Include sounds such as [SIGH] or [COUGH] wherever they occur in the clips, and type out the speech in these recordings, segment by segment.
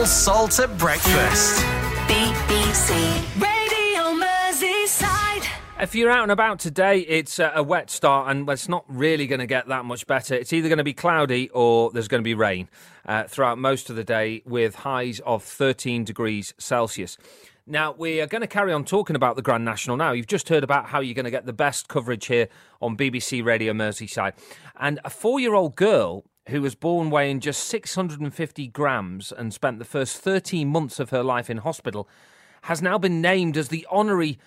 Full salt at breakfast. BBC Radio Merseyside. If you're out and about today, it's a, a wet start, and it's not really going to get that much better. It's either going to be cloudy or there's going to be rain uh, throughout most of the day, with highs of 13 degrees Celsius. Now, we are going to carry on talking about the Grand National now. You've just heard about how you're going to get the best coverage here on BBC Radio Merseyside. And a four year old girl who was born weighing just 650 grams and spent the first 13 months of her life in hospital has now been named as the honorary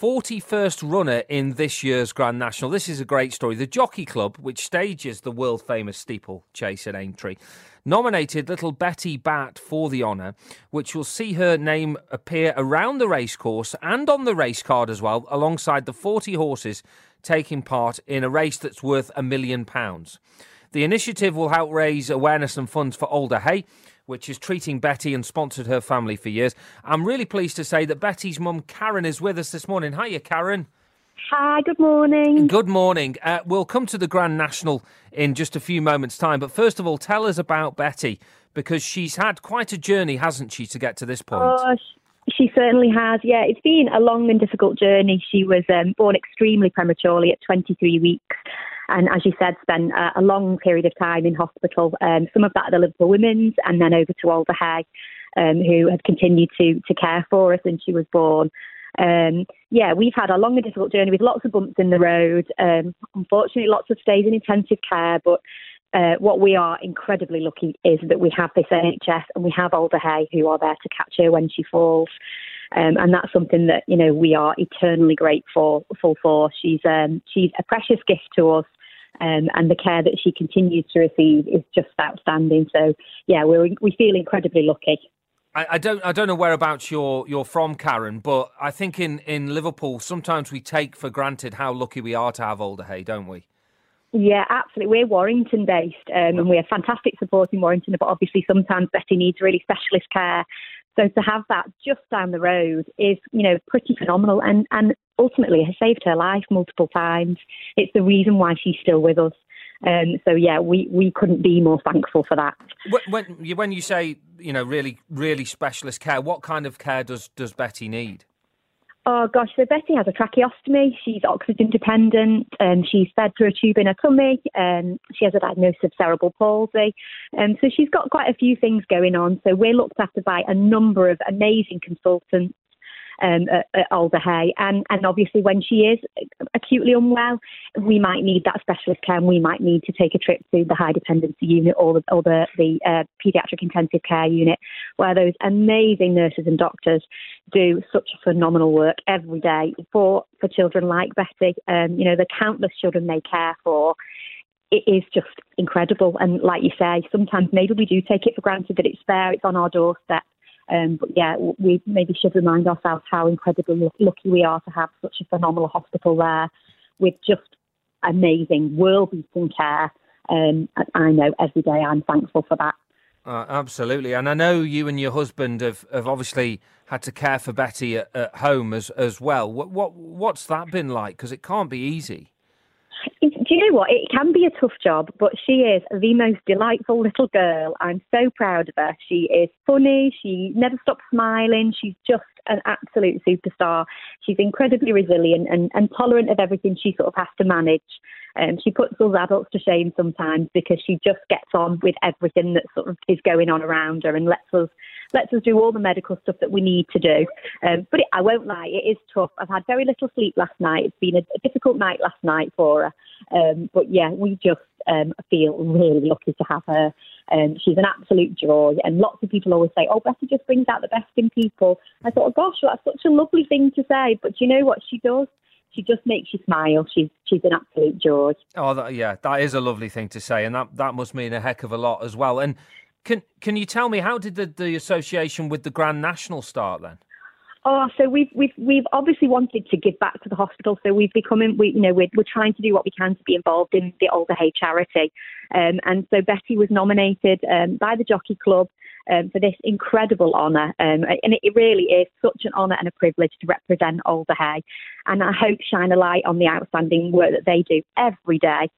41st runner in this year's Grand National. This is a great story. The Jockey Club, which stages the world famous steeple chase at Aintree, nominated little Betty Bat for the honour, which will see her name appear around the racecourse and on the race card as well, alongside the 40 horses taking part in a race that's worth a million pounds. The initiative will help raise awareness and funds for Alder Hey, which is treating Betty and sponsored her family for years. I'm really pleased to say that Betty's mum, Karen, is with us this morning. Hiya, Karen. Hi, good morning. Good morning. Uh, we'll come to the Grand National in just a few moments' time, but first of all, tell us about Betty because she's had quite a journey, hasn't she, to get to this point? Oh, she certainly has. Yeah, it's been a long and difficult journey. She was um, born extremely prematurely at 23 weeks. And as you said, spent uh, a long period of time in hospital, um, some of that at the Liverpool Women's and then over to Alder Hey, um, who have continued to, to care for her since she was born. Um, yeah, we've had a long and difficult journey with lots of bumps in the road. Um, unfortunately, lots of stays in intensive care. But uh, what we are incredibly lucky is that we have this NHS and we have Alder Hey who are there to catch her when she falls. Um, and that's something that you know we are eternally grateful for. She's um, she's a precious gift to us. Um, and the care that she continues to receive is just outstanding. So, yeah, we we feel incredibly lucky. I, I don't I don't know whereabouts you're you're from, Karen, but I think in, in Liverpool sometimes we take for granted how lucky we are to have Alder Hey, don't we? Yeah, absolutely. We're Warrington based um, and we have fantastic support in Warrington, but obviously sometimes Betty needs really specialist care. So to have that just down the road is, you know, pretty phenomenal and, and ultimately has saved her life multiple times. It's the reason why she's still with us. Um, so yeah, we, we couldn't be more thankful for that. When, when you say, you know, really, really specialist care, what kind of care does, does Betty need? Oh gosh, so Betty has a tracheostomy. She's oxygen dependent. Um, she's fed through a tube in her tummy. Um, she has a diagnosis of cerebral palsy. Um, so she's got quite a few things going on. So we're looked after by a number of amazing consultants um, at, at Alder Hey. And, and obviously, when she is acutely unwell, we might need that specialist care and we might need to take a trip to the high dependency unit or the, or the, the uh, paediatric intensive care unit, where those amazing nurses and doctors do such phenomenal work every day for, for children like Betty. Um, you know, the countless children they care for it is just incredible. And like you say, sometimes maybe we do take it for granted that it's there, it's on our doorstep. Um, but yeah, we maybe should remind ourselves how incredibly lucky we are to have such a phenomenal hospital there with just amazing, world beating care. Um, I know every day I'm thankful for that. Uh, absolutely, and I know you and your husband have, have obviously had to care for Betty at, at home as as well. What, what what's that been like? Because it can't be easy. You know what? It can be a tough job, but she is the most delightful little girl. I'm so proud of her. She is funny. She never stops smiling. She's just an absolute superstar. She's incredibly resilient and, and tolerant of everything she sort of has to manage. Um, she puts us adults to shame sometimes because she just gets on with everything that sort of is going on around her and lets us lets us do all the medical stuff that we need to do. Um, but it, I won't lie, it is tough. I've had very little sleep last night. It's been a, a difficult night last night for her. Um, but yeah, we just um, feel really lucky to have her. Um, she's an absolute joy, and lots of people always say, "Oh, Betty just brings out the best in people." I thought, oh, "Gosh, that's such a lovely thing to say," but you know what she does? She just makes you smile. She's she's an absolute joy. Oh, that, yeah, that is a lovely thing to say, and that that must mean a heck of a lot as well. And can can you tell me how did the, the association with the Grand National start then? Oh, so we've we've we've obviously wanted to give back to the hospital. So we've become, we you know, we're we're trying to do what we can to be involved in the Alder Hey charity. Um, and so Betty was nominated um, by the Jockey Club um, for this incredible honour. Um, and it, really is such an honour and a privilege to represent Alder Hey. And I hope shine a light on the outstanding work that they do every day.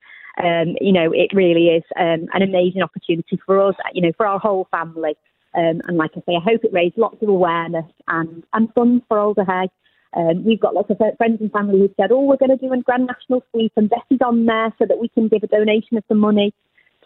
Um, you know, it really is um, an amazing opportunity for us, you know, for our whole family. Um, and like I say, I hope it raised lots of awareness and, and funds for Alder Hey. Um, we've got lots of friends and family who've said, oh, we're going to do a Grand National Sweep and Betty's on there so that we can give a donation of some money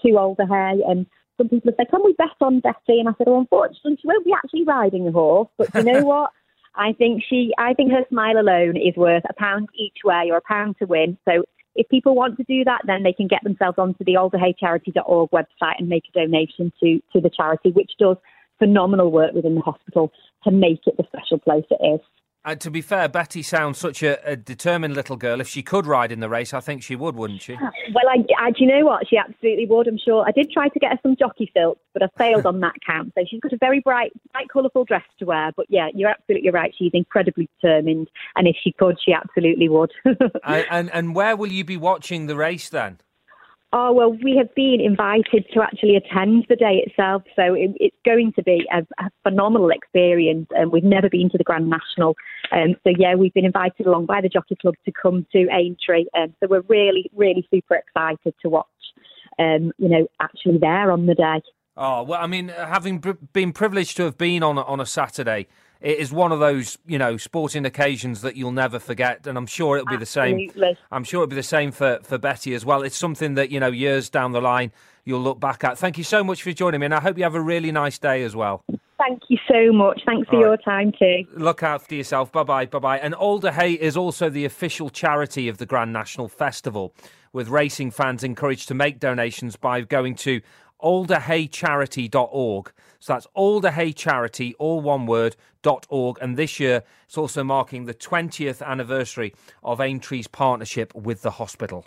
to Alder Hey. And some people have said, can we bet on Betty? And I said, oh, unfortunately, she won't be actually riding a horse. But you know [LAUGHS] what? I think she, I think her smile alone is worth a pound each way or a pound to win. So if people want to do that, then they can get themselves onto the alderheycharity.org website and make a donation to, to the charity, which does phenomenal work within the hospital to make it the special place it is. And to be fair, Betty sounds such a, a, determined little girl. If she could ride in the race, I think she would, wouldn't she? Ah, well, I, I, do you know what? She absolutely would. I'm sure. I did try to get her some jockey silks, but I failed on that count. So she's got a very bright, bright, colourful dress to wear. But yeah, you're absolutely right. She's incredibly determined, and if she could, she absolutely would. and, [LAUGHS] uh, and and where will you be watching the race then? Oh, well, we have been invited to actually attend the day itself, so it, it's going to be a, a phenomenal experience. And um, we've never been to the Grand National. Um, so, yeah, we've been invited along by the Jockey Club to come to Aintree. Um, so, we're really, really super excited to watch, um, you know, actually there on the day. Oh, well, I mean, having been privileged to have been on, on a Saturday, it is one of those you know sporting occasions that you'll never forget, and I'm sure it'll be Absolutely. the same. I'm sure it'll be the same for for Betty as well. It's something that you know years down the line you'll look back at. Thank you so much for joining me, and I hope you have a really nice day as well. Thank you so much. Thanks for All your right. time too. Look after yourself. Bye bye. Bye bye. And Alder Hey is also the official charity of the Grand National Festival, with racing fans encouraged to make donations by going to alderheycharity.org. So that's alderheycharity, all one word, .org. And this year, it's also marking the 20th anniversary of Aintree's partnership with the hospital.